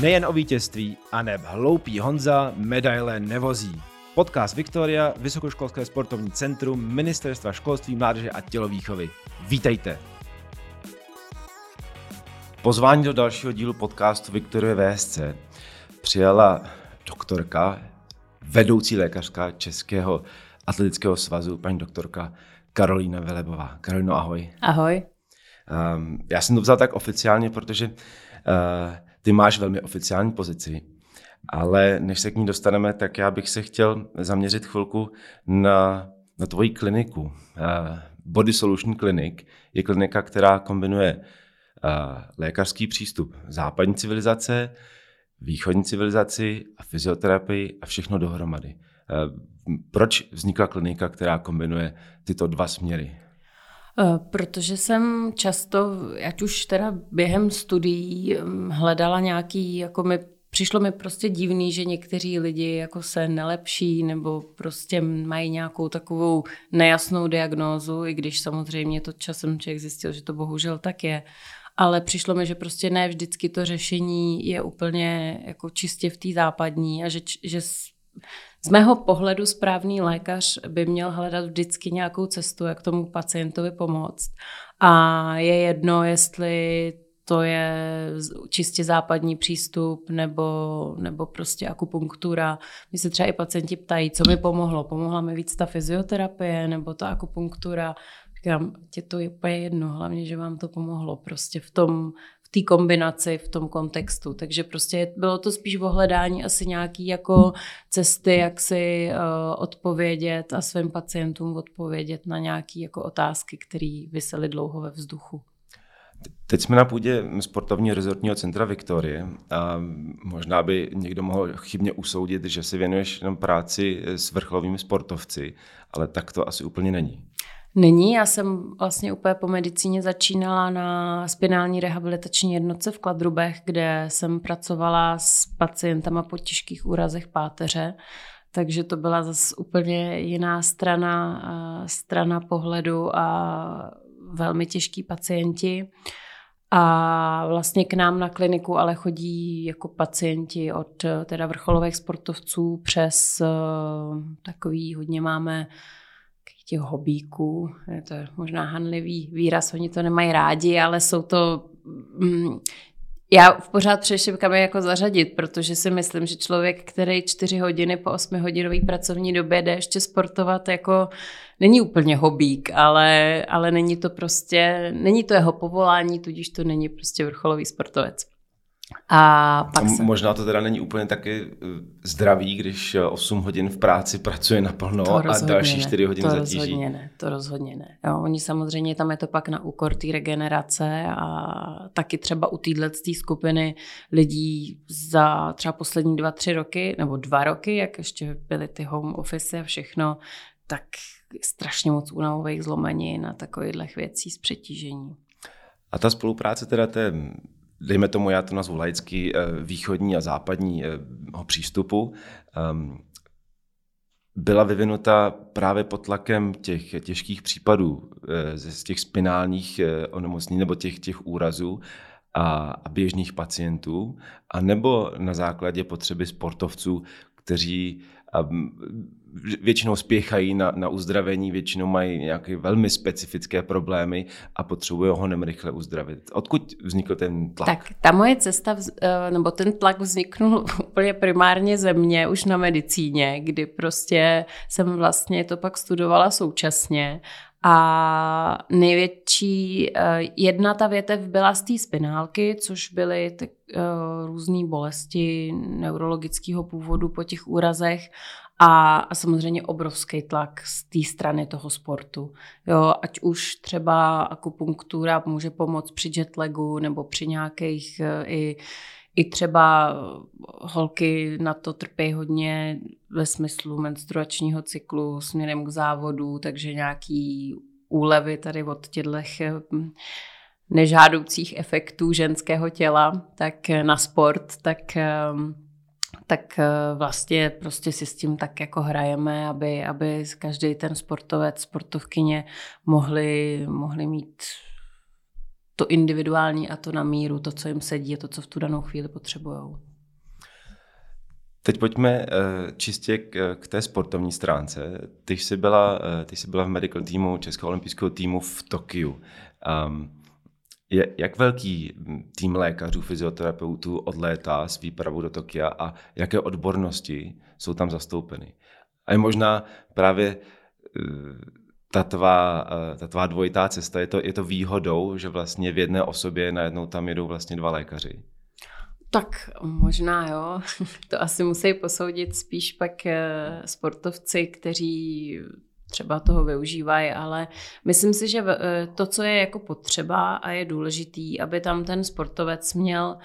Nejen o vítězství, a neb hloupý Honza medaile nevozí. Podcast Viktoria, Vysokoškolské sportovní centrum Ministerstva školství, mládeže a tělovýchovy. Vítejte! Pozvání do dalšího dílu podcastu Viktorie VSC přijala doktorka, vedoucí lékařka Českého atletického svazu, paní doktorka Karolína Velebová. Karolino, ahoj. Ahoj. Um, já jsem to vzal tak oficiálně, protože uh, ty máš velmi oficiální pozici, ale než se k ní dostaneme, tak já bych se chtěl zaměřit chvilku na, na tvoji kliniku. Uh, Body Solution Clinic je klinika, která kombinuje uh, lékařský přístup západní civilizace, východní civilizaci a fyzioterapii a všechno dohromady. Uh, proč vznikla klinika, která kombinuje tyto dva směry? Eh, protože jsem často, ať už teda během studií, mm, hledala nějaký, jako mi přišlo mi prostě divný, že někteří lidi jako se nelepší nebo prostě mají nějakou takovou nejasnou diagnózu, i když samozřejmě to časem člověk zjistil, že to bohužel tak je. Ale přišlo mi, že prostě ne vždycky to řešení je úplně jako čistě v té západní a že, že z mého pohledu správný lékař by měl hledat vždycky nějakou cestu, jak tomu pacientovi pomoct. A je jedno, jestli to je čistě západní přístup nebo, nebo prostě akupunktura. My se třeba i pacienti ptají, co mi pomohlo. Pomohla mi víc ta fyzioterapie nebo ta akupunktura. Říkám, tě to je úplně jedno, hlavně, že vám to pomohlo prostě v tom, v té kombinaci, v tom kontextu. Takže prostě bylo to spíš o hledání asi nějaký jako cesty, jak si uh, odpovědět a svým pacientům odpovědět na nějaké jako otázky, které vysely dlouho ve vzduchu. Teď jsme na půdě sportovního rezortního centra Viktorie a možná by někdo mohl chybně usoudit, že si věnuješ jenom práci s vrcholovými sportovci, ale tak to asi úplně není. Není, já jsem vlastně úplně po medicíně začínala na spinální rehabilitační jednotce v Kladrubech, kde jsem pracovala s pacientama po těžkých úrazech páteře, takže to byla zase úplně jiná strana, strana pohledu a velmi těžký pacienti. A vlastně k nám na kliniku ale chodí jako pacienti od teda vrcholových sportovců přes takový, hodně máme těch hobíků. Je to možná hanlivý výraz, oni to nemají rádi, ale jsou to... Mm, já v pořád přeším, kam je jako zařadit, protože si myslím, že člověk, který čtyři hodiny po osmi hodinové pracovní době jde ještě sportovat, jako není úplně hobík, ale, ale není to prostě, není to jeho povolání, tudíž to není prostě vrcholový sportovec. A pak se... Možná to teda není úplně taky eh, zdravý, když 8 eh, hodin v práci pracuje naplno a další 4 hodiny to zatíží. To rozhodně ne, to rozhodně ne. Jo, oni samozřejmě, tam je to pak na úkor té regenerace a taky třeba u téhle skupiny lidí za třeba poslední dva, tři roky, nebo dva roky, jak ještě byly ty home office a všechno, tak strašně moc únavových zlomenin a takových věcí z přetížení. A ta spolupráce teda té dejme tomu, já to nazvu laický, eh, východní a západního eh, přístupu, ehm, byla vyvinuta právě pod tlakem těch těžkých případů eh, z těch spinálních onemocnění nebo těch, těch úrazů a, a běžných pacientů, a nebo na základě potřeby sportovců, kteří většinou spěchají na, na uzdravení, většinou mají nějaké velmi specifické problémy a potřebují ho nem rychle uzdravit. Odkud vznikl ten tlak? Tak ta moje cesta, eh, nebo ten tlak vzniknul úplně primárně ze mě už na medicíně, kdy prostě jsem vlastně to pak studovala současně a největší, eh, jedna ta větev byla z té spinálky, což byly ty, uh, různé bolesti neurologického původu po těch úrazech a, a samozřejmě obrovský tlak z té strany toho sportu. Jo, ať už třeba akupunktura může pomoct při jetlagu nebo při nějakých uh, i i třeba holky na to trpí hodně ve smyslu menstruačního cyklu směrem k závodu, takže nějaký úlevy tady od těchto hm, nežádoucích efektů ženského těla, tak na sport, tak, hm, tak vlastně prostě si s tím tak jako hrajeme, aby, aby každý ten sportovec, sportovkyně mohli, mohli mít to individuální a to na míru, to, co jim sedí a to, co v tu danou chvíli potřebují. Teď pojďme čistě k, té sportovní stránce. Ty jsi byla, ty jsi byla v medical týmu Českého olympijského týmu v Tokiu. Um, je, jak velký tým lékařů, fyzioterapeutů odlétá s výpravou do Tokia a jaké odbornosti jsou tam zastoupeny? A je možná právě eh, ta tvá, eh, ta tvá dvojitá cesta, je to, je to výhodou, že vlastně v jedné osobě najednou tam jedou vlastně dva lékaři? Tak možná jo, to asi musí posoudit spíš pak eh, sportovci, kteří třeba toho využívají, ale myslím si, že eh, to, co je jako potřeba a je důležitý, aby tam ten sportovec měl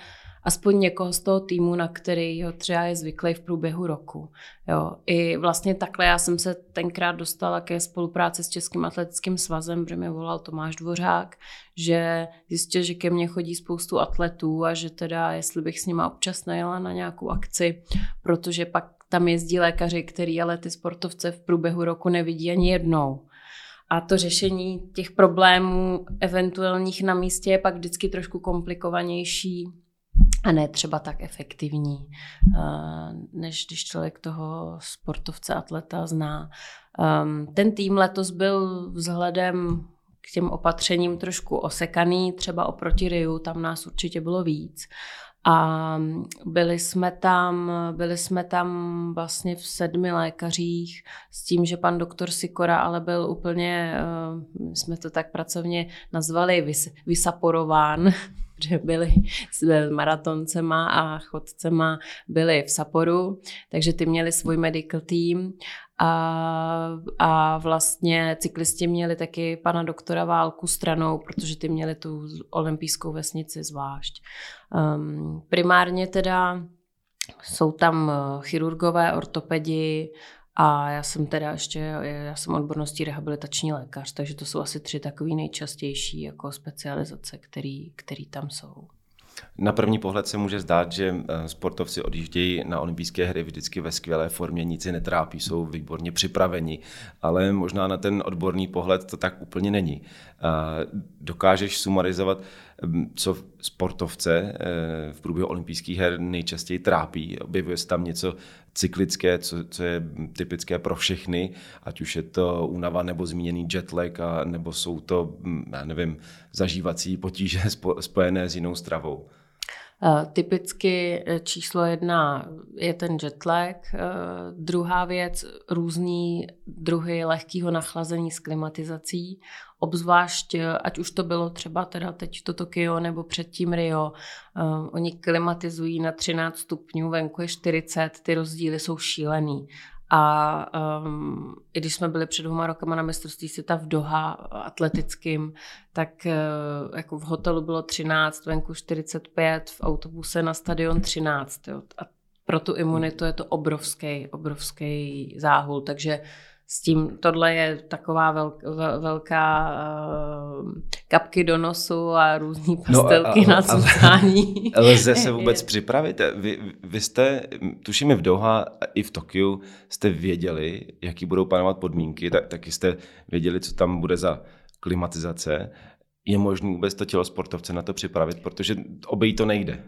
aspoň někoho z toho týmu, na který ho třeba je zvyklý v průběhu roku. Jo. I vlastně takhle já jsem se tenkrát dostala ke spolupráci s Českým atletickým svazem, protože mě volal Tomáš Dvořák, že zjistil, že ke mně chodí spoustu atletů a že teda, jestli bych s nima občas najela na nějakou akci, protože pak tam jezdí lékaři, který ale ty sportovce v průběhu roku nevidí ani jednou. A to řešení těch problémů eventuálních na místě je pak vždycky trošku komplikovanější a ne třeba tak efektivní, eh, než když člověk toho sportovce, atleta zná. Ehm, ten tým letos byl vzhledem k těm opatřením trošku osekaný, třeba oproti Riu, tam nás určitě bylo víc. A byli jsme tam, byli jsme tam vlastně v sedmi lékařích s tím, že pan doktor Sikora ale byl úplně, uh, jsme to tak pracovně nazvali, vys, vysaporován, že byli s maratoncema a chodcema byli v Saporu, takže ty měli svůj medical team a, a vlastně cyklisti měli taky pana doktora Válku stranou, protože ty měli tu olympijskou vesnici zvlášť. Um, primárně teda jsou tam eh, chirurgové, ortopedi, a já jsem teda ještě, já jsem odborností rehabilitační lékař, takže to jsou asi tři takové nejčastější jako specializace, který, který tam jsou. Na první pohled se může zdát, že eh, sportovci odjíždějí na olympijské hry vždycky ve skvělé formě, nic je netrápí, jsou výborně připraveni, ale možná na ten odborný pohled to tak úplně není. Dokážeš sumarizovat, co sportovce eh, v průběhu olympijských her nejčastěji trápí? Objevuje se tam něco cyklické, co, co je typické pro všechny, ať už je to únava nebo zmíněný jetlag, a, nebo jsou to, hm, já nevím, zažívací potíže spojené s jinou stravou. Typicky eh, číslo jedna je ten jetlag. Eh, druhá věc, různý druhy lehkého nachlazení s klimatizací, obzvlášť, eh, ať už to bylo třeba teda teď to Tokio nebo předtím Rio, oni klimatizují na 13 stupňů, venku je 40, ty rozdíly jsou šílený. A um, i když jsme byli před dvěma rokama na mistrovství světa v Doha atletickým, tak uh, jako v hotelu bylo 13, venku 45, v autobuse na stadion 13. Jo. A pro tu imunitu je to obrovský, obrovský záhul. Takže s tím, tohle je taková velk, velká uh, kapky do nosu a různé pastelky no a, a, na cucání. Lze se vůbec připravit? Vy, vy jste, tuším v Doha i v Tokiu, jste věděli, jaký budou panovat podmínky, tak, taky jste věděli, co tam bude za klimatizace je možné vůbec to tělo sportovce na to připravit, protože obejít to nejde.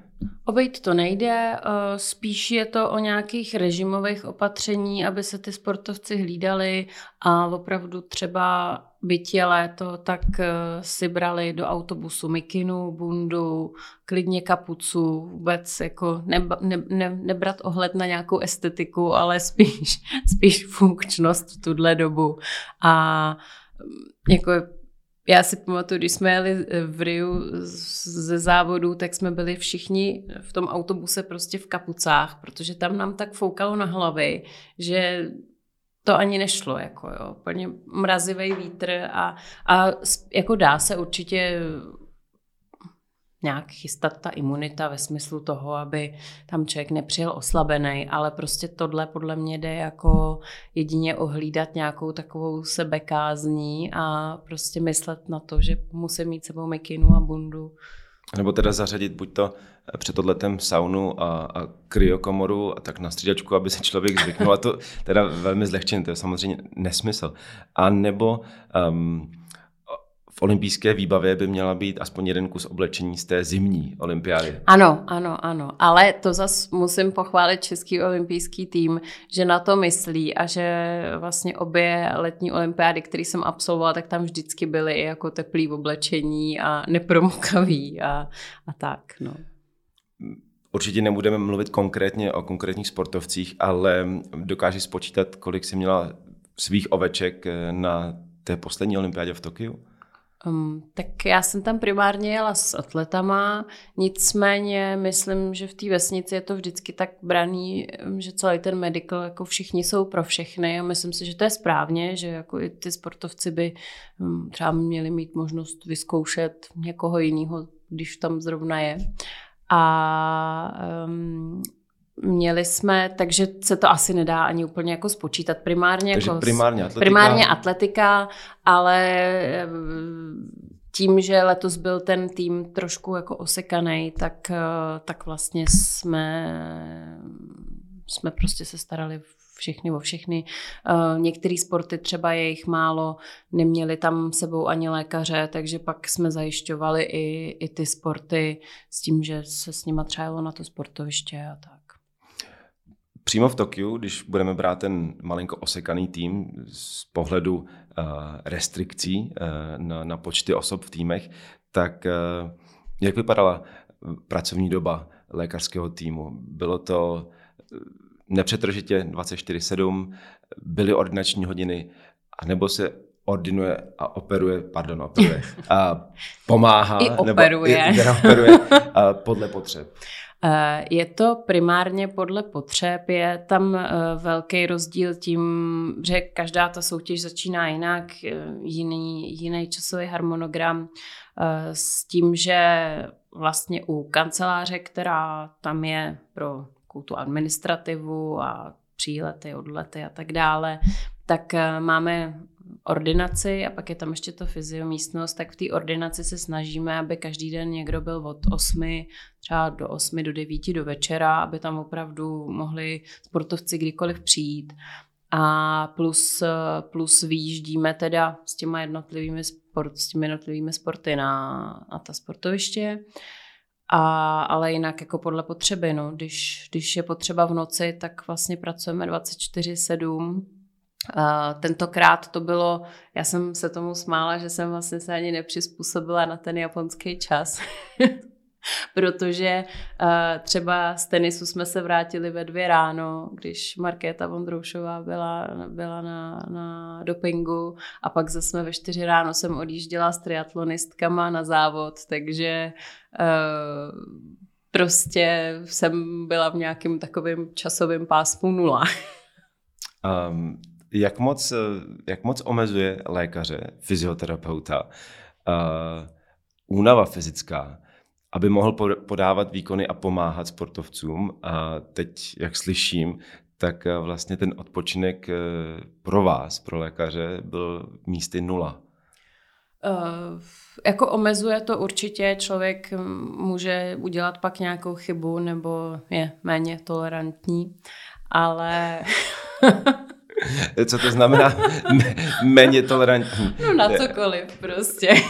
Obejít to nejde, eh, spíš je to o nějakých režimových opatření, aby se ty sportovci hlídali a opravdu třeba je léto, tak eh, si brali do autobusu mikinu, bundu, klidně kapucu, vůbec jako ne, ne, ne, nebrat ohled na nějakou estetiku, ale spíš, spíš funkčnost v tuhle dobu. A mm, jako já si pamatuju, když jsme jeli eh, v Riu ze závodu, tak jsme byli všichni v tom autobuse prostě v kapucách, protože tam nám tak foukalo na hlavy, že to ani nešlo, jako jo, úplně mrazivý vítr a, a jako dá se určitě nějak chystat ta imunita ve smyslu toho, aby tam člověk nepřijel oslabený, ale prostě tohle podle mě jde jako jedině ohlídat nějakou takovou sebekázní a prostě myslet na to, že musí mít sebou mikinu a bundu. Nebo teda zařadit buď to před odletem saunu a, a kryokomoru a tak na střídačku, aby se člověk zvyknul. A to teda velmi zlehčeně, to je samozřejmě nesmysl. A nebo um, v olympijské výbavě by měla být aspoň jeden kus oblečení z té zimní olympiády. Ano, ano, ano. Ale to zase musím pochválit Český olympijský tým, že na to myslí a že vlastně obě letní olympiády, které jsem absolvovala, tak tam vždycky byly i jako teplý oblečení a nepromokavý a, a tak. No. Určitě nebudeme mluvit konkrétně o konkrétních sportovcích, ale dokážeš spočítat, kolik jsi měla svých oveček na té poslední olympiádě v Tokiu? Um, tak já jsem tam primárně jela s atletama, nicméně myslím, že v té vesnici je to vždycky tak braný, um, že celý ten medical, jako všichni jsou pro všechny a myslím si, že to je správně, že jako i ty sportovci by um, třeba měli mít možnost vyzkoušet někoho jiného, když tam zrovna je. A um, Měli jsme, takže se to asi nedá ani úplně jako spočítat. Primárně, takže jako, primárně atletika. Primárně atletika, ale eh, tím, že letos byl ten tým trošku jako osekaný, tak, eh, tak vlastně jsme, jsme prostě se starali všechny o všechny. Uh, Některé sporty, třeba je jich málo, neměli tam sebou ani lékaře, takže pak jsme zajišťovali i, i ty sporty s tím, že se s nima třeba jelo na to sportoviště a tak přímo v Tokiu, když budeme brát ten malinko osekaný tým z pohledu uh, restrikcí uh, na, na počty osob v týmech, tak uh, jak vypadala pracovní doba lékařského týmu? Bylo to nepřetržitě 24-7, byly ordinační hodiny, anebo se ordinuje a operuje, pardon, operuje, a pomáhá, I operuje. Nebo, i, operuje a podle potřeb. Eh, je to primárně podle potřeb, je tam eh, velký rozdíl tím, že každá ta soutěž začíná jinak, eh, jiný, jiný časový harmonogram s tím, že vlastně u kanceláře, která tam je pro tu administrativu a přílety, odlety a tak dále, tak máme ordinaci a pak je tam ještě to fyziomístnost, tak v té ordinaci se snažíme, aby každý den někdo byl od 8 třeba do 8 do 9 do večera, aby tam opravdu mohli sportovci kdykoliv přijít. A plus, plus výjíždíme teda s těma jednotlivými, sport, s těmi jednotlivými sporty na, na ta sportoviště. A, ale jinak jako podle potřeby. No. Když, když je potřeba v noci, tak vlastně pracujeme 24-7 Tentokrát to bylo, já jsem se tomu smála, že jsem vlastně se ani nepřizpůsobila na ten japonský čas. Protože uh, třeba z tenisu jsme se vrátili ve dvě ráno, když Markéta Vondroušová byla, byla na, na dopingu a pak zase ve čtyři ráno jsem odjížděla s triatlonistkama na závod, takže uh, prostě jsem byla v nějakém takovém časovém pásmu nula. Um, jak moc, eh, jak moc omezuje lékaře, fyzioterapeuta, uh, únava fyzická, aby mohl podávat výkony a pomáhat sportovcům. A teď, jak slyším, tak eh, vlastně ten odpočinek pro vás, pro lékaře, byl místy nula. Uh, jako omezuje to určitě, člověk může udělat pak nějakou chybu nebo je méně tolerantní, ale Co to znamená méně tolerantní? No na cokoliv prostě.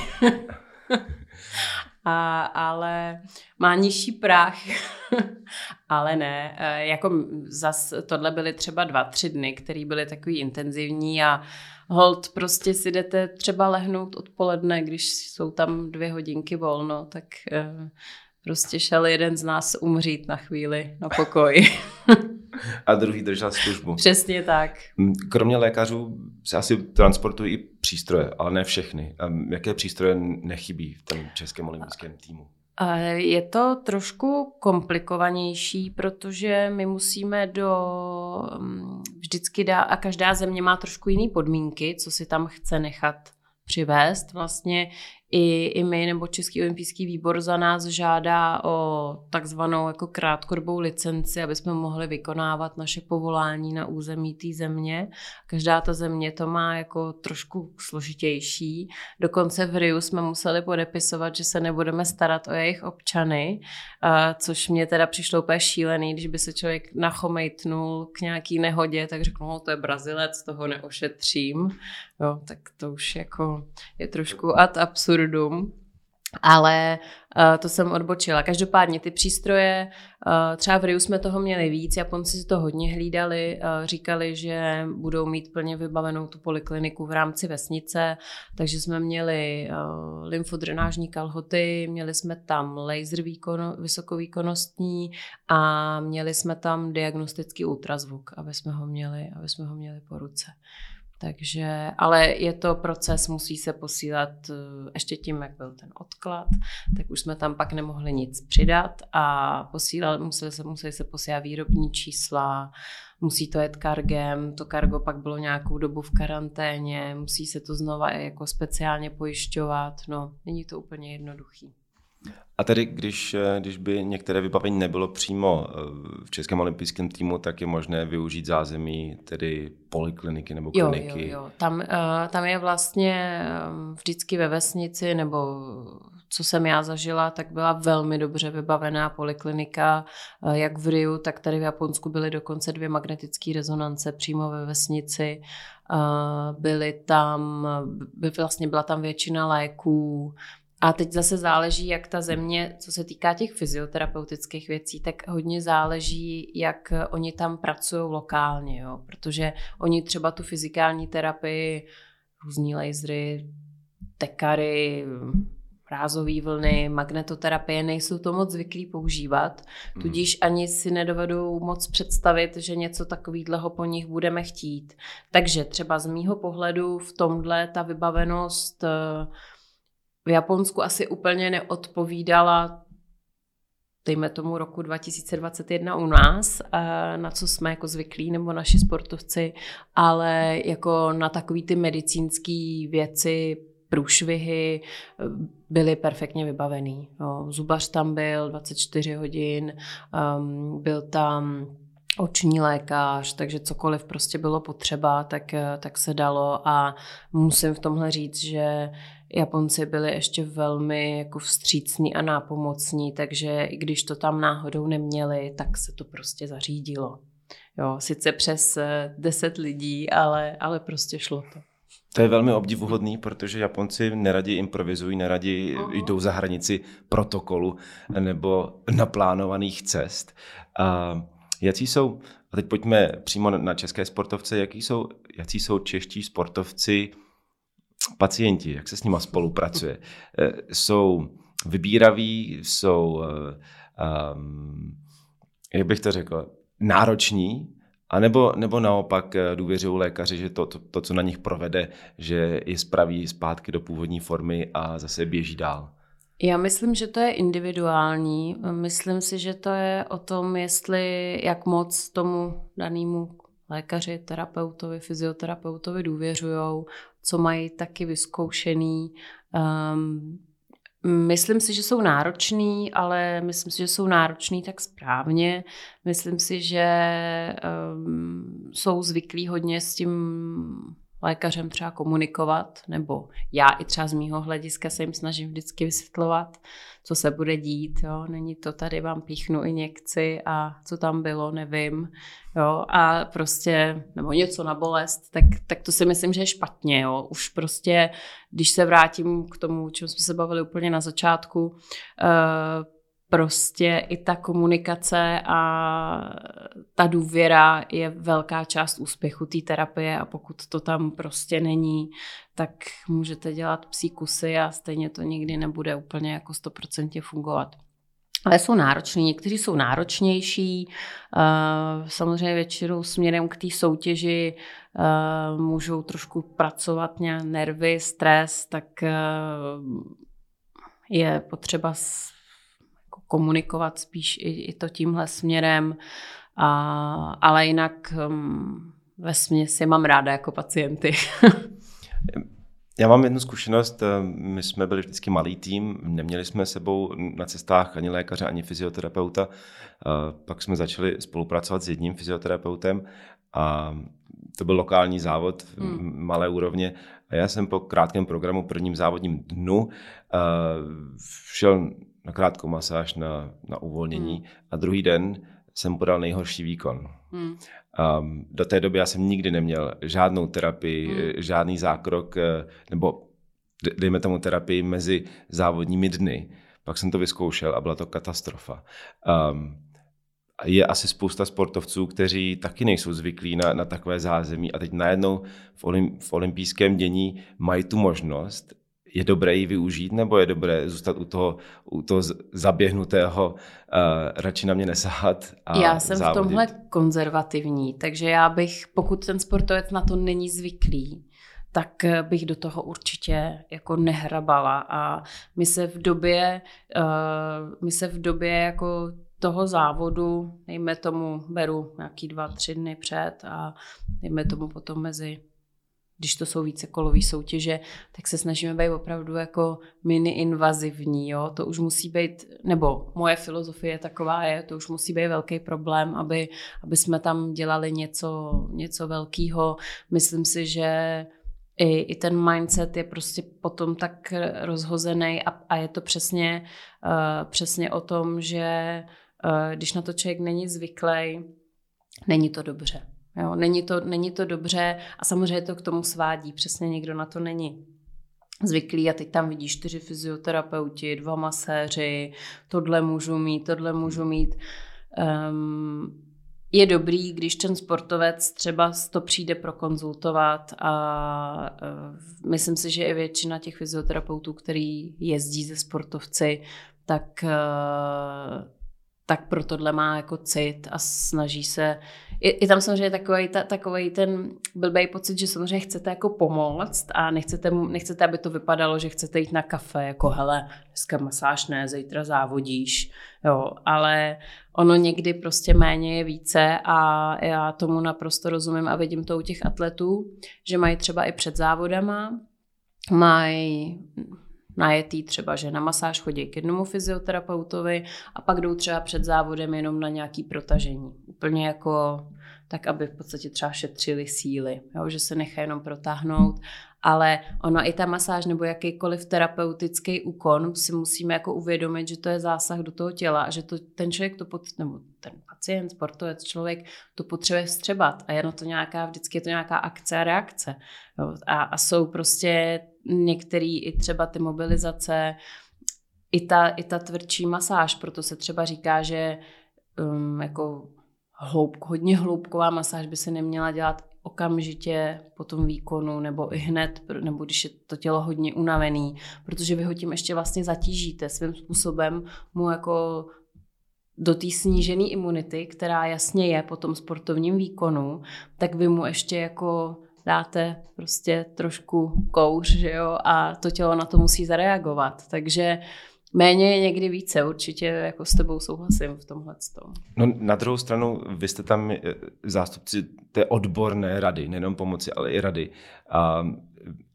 A, ale má nižší práh. ale ne, e, jako zas tohle byly třeba dva, tři dny, které byly takový intenzivní a hold prostě si jdete třeba lehnout odpoledne, když jsou tam dvě hodinky volno, tak uh, prostě šel jeden z nás umřít na chvíli na pokoj. a druhý držel službu. Přesně tak. Kromě lékařů se asi transportují i přístroje, ale ne všechny. Jaké přístroje nechybí v tom českém olympijském týmu? Je to trošku komplikovanější, protože my musíme do vždycky dá, a každá země má trošku jiné podmínky, co si tam chce nechat přivést. Vlastně i, i my nebo Český olympijský výbor za nás žádá o takzvanou jako krátkodobou licenci, aby jsme mohli vykonávat naše povolání na území té země. Každá ta země to má jako trošku složitější. Dokonce v Riu jsme museli podepisovat, že se nebudeme starat o jejich občany, což mě teda přišlo úplně šílený, když by se člověk nachomejtnul k nějaký nehodě, tak řekl, no to je Brazilec, toho neošetřím. Jo, tak to už jako je trošku ad absurdum. Ale uh, to jsem odbočila. Každopádně ty přístroje, uh, třeba v Riu jsme toho měli víc, Japonci si to hodně hlídali, uh, říkali, že budou mít plně vybavenou tu polikliniku v rámci vesnice, takže jsme měli uh, lymfodrenážní kalhoty, měli jsme tam laser výkon, vysokovýkonnostní a měli jsme tam diagnostický ultrazvuk, aby jsme ho měli, aby jsme ho měli po ruce. Takže, ale je to proces, musí se posílat eh, ještě tím, jak byl ten odklad, tak už jsme tam pak nemohli nic přidat a posílal, museli se, museli se posílat výrobní čísla, musí to jet kargem, to kargo pak bylo nějakou dobu v karanténě, musí se to znova jako speciálně pojišťovat, no, není to úplně jednoduchý. A tedy, když, eh, když by některé vybavení nebylo přímo eh, v Českém olympijském týmu, tak je možné využít zázemí, tedy polikliniky nebo kliniky. Jo, jo, jo. Tam, uh, tam je vlastně vždycky ve vesnici, nebo co jsem já zažila, tak byla velmi dobře vybavená poliklinika, jak v Riu, tak tady v Japonsku byly dokonce dvě magnetické rezonance přímo ve vesnici. Byly tam, by vlastně byla tam většina léků, a teď zase záleží, jak ta země, co se týká těch fyzioterapeutických věcí, tak hodně záleží, jak oni tam pracují lokálně, jo? protože oni třeba tu fyzikální terapii, různý lasery, tekary, rázové vlny, magnetoterapie nejsou to moc zvyklí používat, mhm. tudíž ani si nedovedou moc představit, že něco takového po nich budeme chtít. Takže třeba z mýho pohledu v tomhle ta vybavenost v Japonsku asi úplně neodpovídala dejme tomu roku 2021 u nás, na co jsme jako zvyklí, nebo naši sportovci, ale jako na takový ty medicínské věci, průšvihy byly perfektně vybavený. Jo, zubař tam byl 24 hodin, um, byl tam oční lékař, takže cokoliv prostě bylo potřeba, tak, tak se dalo a musím v tomhle říct, že Japonci byli ještě velmi jako vstřícní a nápomocní, takže i když to tam náhodou neměli, tak se to prostě zařídilo. Jo, sice přes eh, deset lidí, ale, ale prostě šlo to. To je velmi obdivuhodný, protože Japonci neradi improvizují, neradi uh-huh. jdou za hranici protokolu nebo naplánovaných cest. A jaký jsou, a teď pojďme přímo na české sportovce, jaký jsou, jaký jsou čeští sportovci pacienti, jak se s nimi spolupracuje, eh, jsou vybíraví, jsou, um, jak bych to řekl, nároční, a nebo, nebo naopak eh, důvěřují lékaři, že to, to, to, co na nich provede, že je spraví zpátky do původní formy a zase běží dál? Já myslím, že to je individuální. Myslím si, že to je o tom, jestli jak moc tomu danému lékaři, terapeutovi, fyzioterapeutovi důvěřují, co mají taky vyzkoušený. Um, Myslím si, že jsou náročný, ale myslím si, že jsou náročný tak správně. Myslím si, že um, jsou zvyklí hodně s tím lékařem třeba komunikovat, nebo já i třeba z mýho hlediska se jim snažím vždycky vysvětlovat, co se bude dít. Jo. Není to tady, vám píchnu injekci a co tam bylo, nevím. Jo. A prostě, nebo něco na bolest, tak, tak to si myslím, že je špatně. Jo. Už prostě, když se vrátím k tomu, čem jsme se bavili úplně na začátku, uh, prostě i ta komunikace a ta důvěra je velká část úspěchu té terapie a pokud to tam prostě není, tak můžete dělat psí kusy a stejně to nikdy nebude úplně jako 100% fungovat. Ale jsou nároční, někteří jsou náročnější, eh, samozřejmě většinou směrem k té soutěži eh, můžou trošku pracovat nějak nervy, stres, tak eh, je potřeba komunikovat spíš i, i to tímhle směrem. A, ale jinak um, ve směsi mám ráda jako pacienty. Já mám jednu zkušenost. My jsme byli vždycky malý tým, neměli jsme sebou na cestách ani lékaře, ani fyzioterapeuta. Pak jsme začali spolupracovat s jedním fyzioterapeutem a to byl lokální závod hmm. malé úrovně. A já jsem po krátkém programu, prvním závodním dnu, šel na krátkou masáž, na, na uvolnění hmm. a druhý den jsem podal nejhorší výkon. Hmm. Um, do té doby já jsem nikdy neměl žádnou terapii, hmm. žádný zákrok, eh, nebo dejme tomu terapii mezi závodními dny. Pak jsem to vyzkoušel a byla to katastrofa. Um, je asi spousta sportovců, kteří taky nejsou zvyklí na, na takové zázemí. A teď najednou v, olymp, v olympijském dění mají tu možnost. Je dobré ji využít, nebo je dobré zůstat u toho, u toho zaběhnutého, uh, radši na mě nesahat a Já jsem závodit. v tomhle konzervativní, takže já bych, pokud ten sportovec na to není zvyklý, tak bych do toho určitě jako nehrabala. A my se v době, uh, my se v době jako toho závodu, dejme tomu, beru nějaký dva, tři dny před a dejme tomu potom mezi když to jsou více kolové soutěže, tak se snažíme být opravdu jako mini invazivní, jo? to už musí být, nebo moje filozofie taková je, to už musí být velký problém, aby, aby jsme tam dělali něco, něco velkého. Myslím si, že i, i ten mindset je prostě potom tak rozhozený a, a je to přesně, uh, přesně o tom, že když na to člověk není zvyklý, není to dobře. Jo, není, to, není to dobře a samozřejmě to k tomu svádí. Přesně někdo na to není zvyklý a teď tam vidíš čtyři fyzioterapeuti, dva maséři, tohle můžu mít, tohle můžu mít. Um, je dobrý, když ten sportovec třeba to přijde prokonzultovat a uh, myslím si, že i většina těch fyzioterapeutů, který jezdí ze sportovci, tak uh, tak pro tohle má jako cit a snaží se. Je, tam samozřejmě takový, ta, ten blbý pocit, že samozřejmě chcete jako pomoct a nechcete, nechcete, aby to vypadalo, že chcete jít na kafe, jako hele, dneska masáž ne, zítra závodíš, jo, ale ono někdy prostě méně je více a já tomu naprosto rozumím a vidím to u těch atletů, že mají třeba i před závodama, mají najetý třeba, že na masáž chodí k jednomu fyzioterapeutovi a pak jdou třeba před závodem jenom na nějaký protažení. Úplně jako tak, aby v podstatě třeba šetřili síly, jo? že se nechají jenom protáhnout, ale ona i ta masáž nebo jakýkoliv terapeutický úkon si musíme jako uvědomit, že to je zásah do toho těla a že to, ten člověk to pot, nebo ten pacient, sportovec, člověk to potřebuje vstřebat a je na to nějaká, vždycky je to nějaká akce a reakce. Jo? A, a jsou prostě některý i třeba ty mobilizace, i ta, i ta tvrdší masáž, proto se třeba říká, že um, jako hloub, hodně hloubková masáž by se neměla dělat okamžitě po tom výkonu nebo i hned, nebo když je to tělo hodně unavený, protože vy ho tím ještě vlastně zatížíte svým způsobem mu jako do té snížené imunity, která jasně je po tom sportovním výkonu, tak vy mu ještě jako dáte prostě trošku kouř, že jo, a to tělo na to musí zareagovat. Takže méně je někdy více, určitě jako s tebou souhlasím v tomhle. No na druhou stranu, vy jste tam eh, zástupci té odborné rady, nejenom pomoci, ale i rady. A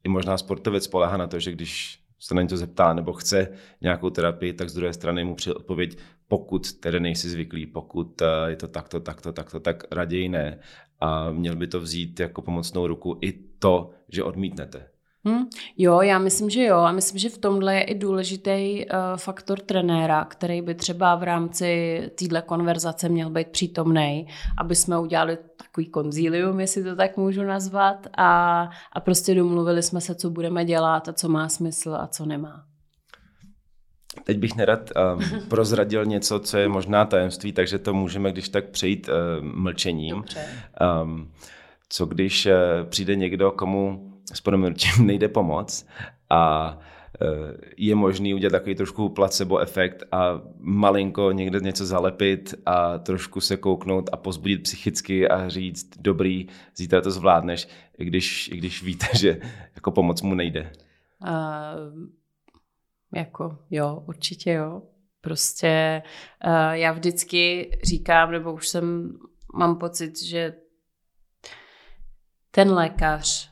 i možná sportovec spolehá na to, že když se na něco zeptá nebo chce nějakou terapii, tak z druhé strany mu přijde odpověď, pokud tedy nejsi zvyklý, pokud eh, je to takto, takto, takto, tak raději ne. A měl by to vzít jako pomocnou ruku i to, že odmítnete. Hmm, jo, já myslím, že jo. A myslím, že v tomhle je i důležitý uh, faktor trenéra, který by třeba v rámci téhle konverzace měl být přítomný, aby jsme udělali takový konzílium, jestli to tak můžu nazvat, a, a prostě domluvili jsme se, co budeme dělat a co má smysl a co nemá. Teď bych nerad um, prozradil něco, co je možná tajemství, takže to můžeme když tak přejít uh, mlčením. Um, co když uh, přijde někdo, komu s proměnutím nejde pomoc a uh, je možný udělat takový trošku placebo efekt a malinko někde něco zalepit a trošku se kouknout a pozbudit psychicky a říct, dobrý, zítra to zvládneš, i když, i když víte, že jako pomoc mu nejde. Uh jako jo, určitě jo. Prostě uh, já vždycky říkám, nebo už jsem, mám pocit, že ten lékař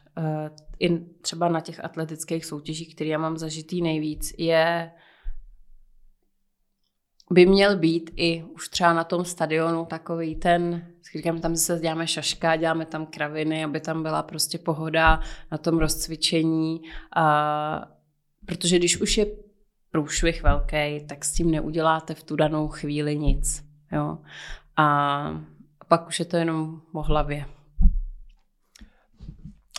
i třeba na těch atletických soutěžích, které já mám zažitý nejvíc, je by měl být i už třeba na tom stadionu takový ten, říkám, tam se děláme šaška, děláme tam kraviny, aby tam byla prostě pohoda na tom rozcvičení. A, protože když už je průšvih velký, tak s tím neuděláte v tu danou chvíli nic. Jo? A pak už je to jenom o hlavě.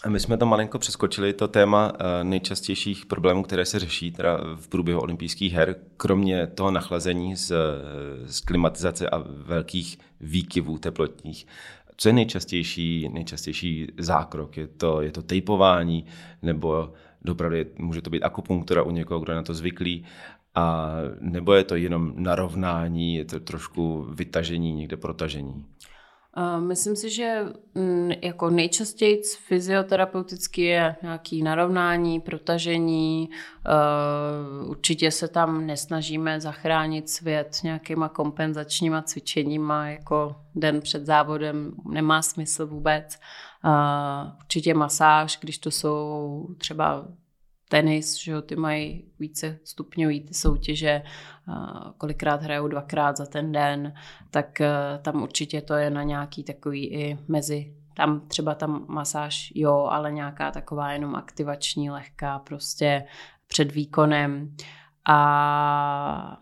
My jsme to malinko přeskočili, to téma eh, nejčastějších problémů, které se řeší teda v průběhu olympijských her, kromě toho nachlazení z, z klimatizace a velkých výkyvů teplotních. Co je nejčastější, nejčastější zákrok? Je to, je to tejpování nebo dopravdy může to být akupunktura u někoho, kdo je na to zvyklý, a nebo je to jenom narovnání, je to trošku vytažení, někde protažení? Myslím si, že mm, jako nejčastěji fyzioterapeuticky je nějaký narovnání, protažení. Určitě se tam nesnažíme zachránit svět nějakýma kompenzačníma cvičeníma, jako den před závodem nemá smysl vůbec. Určitě masáž, když to jsou třeba tenis, že jo, ty mají více stupňový ty soutěže, kolikrát hrajou dvakrát za ten den, tak e, tam určitě to je na nějaký takový i mezi tam třeba tam masáž, jo, ale nějaká taková jenom aktivační, lehká, prostě před výkonem. A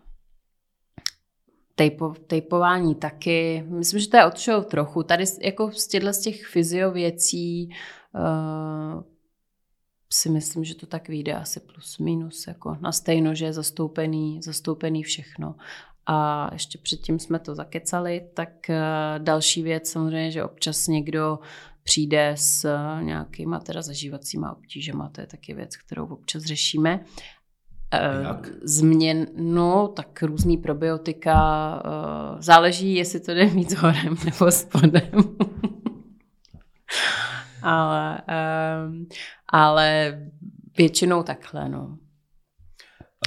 tejpo, tejpování taky. Myslím, že to je od trochu. Tady jako z těchto z těch fyziověcí uh, si myslím, že to tak vyjde asi plus minus, jako na stejno, že je zastoupený, zastoupený všechno. A ještě předtím jsme to zakecali, tak eh, další věc samozřejmě, že občas někdo přijde s eh, nějakýma teda zažívacíma obtížema, to je taky věc, kterou občas řešíme. Eh, Jak? Změn, no, tak různý probiotika, záleží, jestli to jde mít s horem nebo spodem. ale, um, ale většinou takhle, no.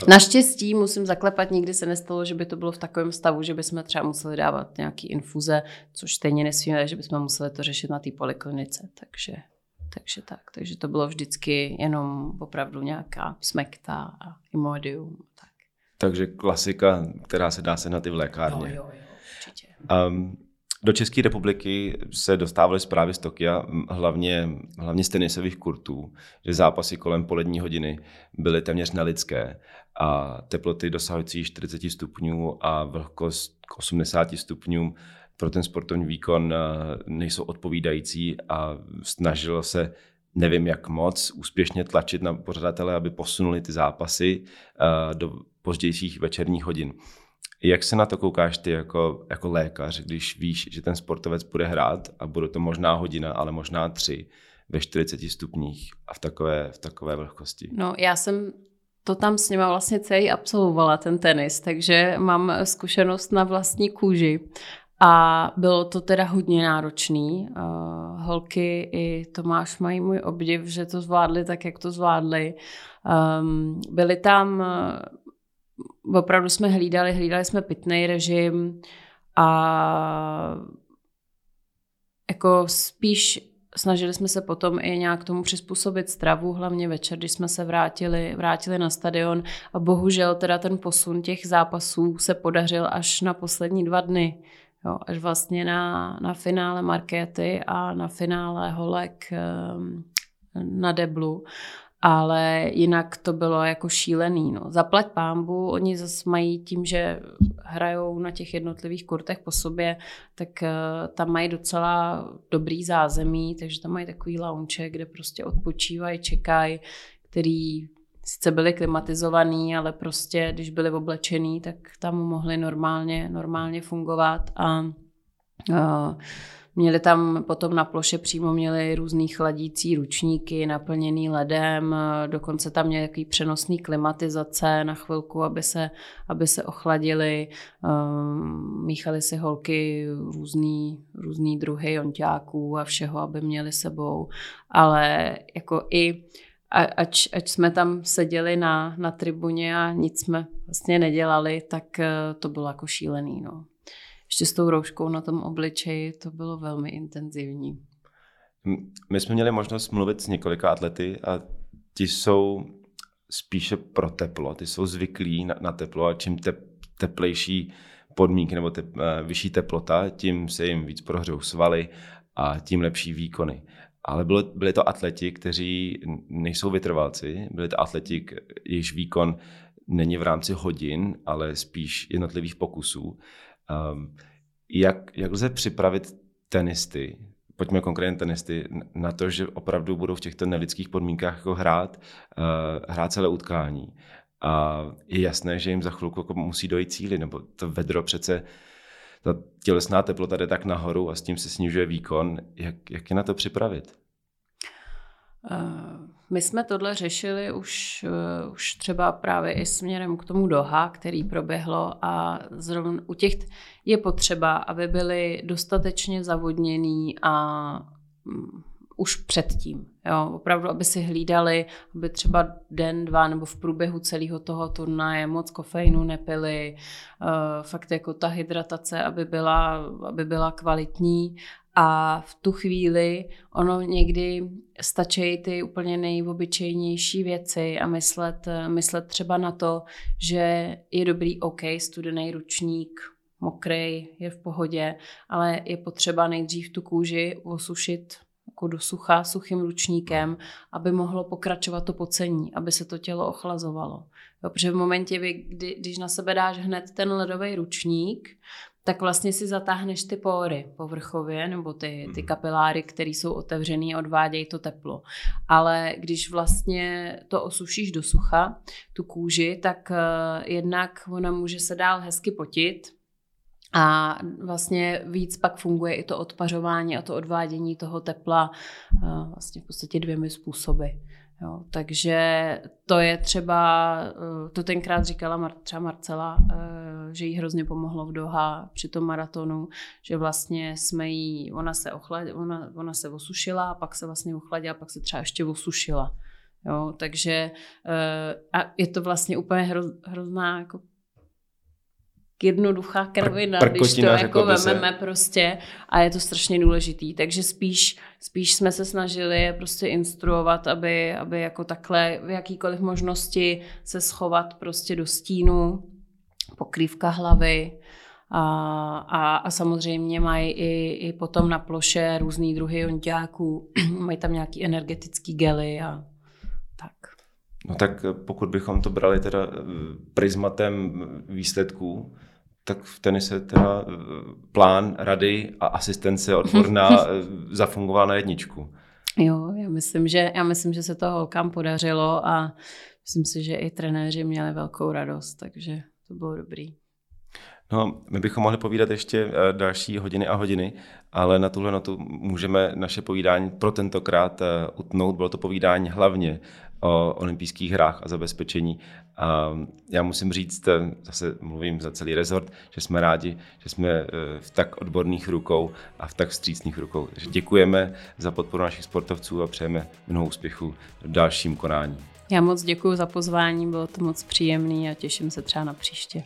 Naštěstí musím zaklepat, nikdy se nestalo, že by to bylo v takovém stavu, že bychom třeba museli dávat nějaký infuze, což stejně nesmíme, že bychom museli to řešit na té poliklinice, takže, takže tak. Takže to bylo vždycky jenom opravdu nějaká smekta a imodium. Tak. Takže klasika, která se dá sehnat i v lékárně. Jo, jo, jo, určitě. Um, do České republiky se dostávaly zprávy z Tokia, hlavně, hlavně z tenisových kurtů, že zápasy kolem polední hodiny byly téměř nelidské a teploty dosahující 40 stupňů a vlhkost k 80 stupňům pro ten sportovní výkon eh, nejsou odpovídající a snažilo se nevím jak moc, úspěšně tlačit na pořadatele, aby posunuli ty zápasy eh, do pozdějších večerních hodin. Jak se na to koukáš ty jako, jako lékař, když víš, že ten sportovec bude hrát a bude to možná hodina, ale možná tři ve 40 stupních a v takové, v takové vlhkosti? No já jsem to tam s nima vlastně celý absolvovala, ten tenis, takže mám zkušenost na vlastní kůži. A bylo to teda hodně náročný. Uh, holky i Tomáš mají můj obdiv, že to zvládli tak, jak to zvládli. Um, byly tam opravdu jsme hlídali, hlídali jsme pitný režim a jako spíš snažili jsme se potom i nějak tomu přizpůsobit stravu, hlavně večer, když jsme se vrátili, vrátili na stadion a bohužel teda ten posun těch zápasů se podařil až na poslední dva dny. Jo, až vlastně na, na finále Markéty a na finále holek um, na deblu ale jinak to bylo jako šílený. No. Zaplať pámbu, oni zase mají tím, že hrajou na těch jednotlivých kurtech po sobě, tak uh, tam mají docela dobrý zázemí, takže tam mají takový launče, kde prostě odpočívají, čekají, který sice byli klimatizovaný, ale prostě když byli oblečený, tak tam mohli normálně, normálně fungovat a uh, Měli tam potom na ploše přímo měli různý chladící ručníky naplněný ledem, dokonce tam měli takový přenosný klimatizace na chvilku, aby se, aby se ochladili. Míchali si holky různý, různý druhy jonťáků a všeho, aby měli sebou. Ale jako i ač, ač jsme tam seděli na, na tribuně a nic jsme vlastně nedělali, tak eh, to bylo jako šílený. No ještě s tou rouškou na tom obličeji, to bylo velmi intenzivní. My jsme měli možnost mluvit s několika atlety a ti jsou spíše pro teplo, ty jsou zvyklí na, na teplo a čím te, teplejší podmínky nebo te, eh, vyšší teplota, tím se jim víc prohřou svaly a tím lepší výkony. Ale bylo, byli to atleti, kteří nejsou vytrvalci, byli to atleti, jejichž výkon není v rámci hodin, ale spíš jednotlivých pokusů. Um, jak, jak lze připravit tenisty, pojďme konkrétně tenisty, na to, že opravdu budou v těchto nelidských podmínkách jako hrát, uh, hrát celé utkání. A je jasné, že jim za chvilku jako musí dojít cíly, nebo to vedro přece, ta tělesná teplota jde tak nahoru a s tím se snižuje výkon. Jak, jak je na to připravit? Uh my jsme tohle řešili už, uh, už třeba právě i směrem k tomu Doha, který proběhlo a zrovna u těch je potřeba, aby byli dostatečně zavodněný a um, už předtím. Jo, opravdu, aby si hlídali, aby třeba den, dva nebo v průběhu celého toho turnaje moc kofeinu nepili, uh, fakt jako ta hydratace, aby byla, aby byla kvalitní a v tu chvíli ono někdy stačí ty úplně nejobyčejnější věci a myslet, myslet třeba na to, že je dobrý OK, studený ručník, mokrý, je v pohodě, ale je potřeba nejdřív tu kůži osušit jako do sucha suchým ručníkem, aby mohlo pokračovat to pocení, aby se to tělo ochlazovalo. Jo, protože v momentě, kdy, když na sebe dáš hned ten ledový ručník, tak vlastně si zatáhneš ty pory povrchově, nebo ty, ty mhm. kapiláry, které jsou otevřený a odvádějí to teplo. Ale když vlastně to osušíš do sucha, tu kůži, tak uh, jednak ona může se dál hezky potit, a vlastně víc pak funguje i to odpařování a to odvádění toho tepla uh, vlastně v podstatě dvěmi způsoby. Jo, takže to je třeba, eh, to tenkrát říkala Mar- třeba Marcela, eh, že jí hrozně pomohlo v Doha při tom maratonu, že vlastně jsme jí, ona se, ochlad, ona, ona se osušila a pak se vlastně ochladila, pak se třeba ještě osušila. Jo, takže eh, a je to vlastně úplně hroz, hrozná jako jednoduchá kravina, Pr- když to jako vememe se. prostě a je to strašně důležitý. Takže spíš, spíš jsme se snažili je prostě instruovat, aby, aby jako takhle v jakýkoliv možnosti se schovat prostě do stínu, pokrývka hlavy, a, a, a samozřejmě mají i, i potom na ploše různý druhy jonťáků, mají tam nějaký energetický gely a. No tak pokud bychom to brali teda eh, prismatem výsledků, tak v tenise teda eh, plán, rady a asistence odborná eh, zafungovala na jedničku. Jo, já myslím, že, já myslím, že se to holkám podařilo a myslím si, že i trenéři měli velkou radost, takže to bylo dobrý. No, my bychom mohli povídat ještě eh, další hodiny a hodiny, ale na tuhle notu můžeme naše povídání pro tentokrát utnout. Bylo to povídání hlavně o olympijských hrách a zabezpečení. A já musím říct, eh, zase mluvím za celý rezort, že jsme rádi, že jsme eh, v tak odborných rukou a v tak vstřícných rukou. Takže děkujeme za podporu našich sportovců a přejeme mnoho úspěchů v dalším konání. Já moc děkuji za pozvání, bylo to moc příjemné a těším se třeba na příště.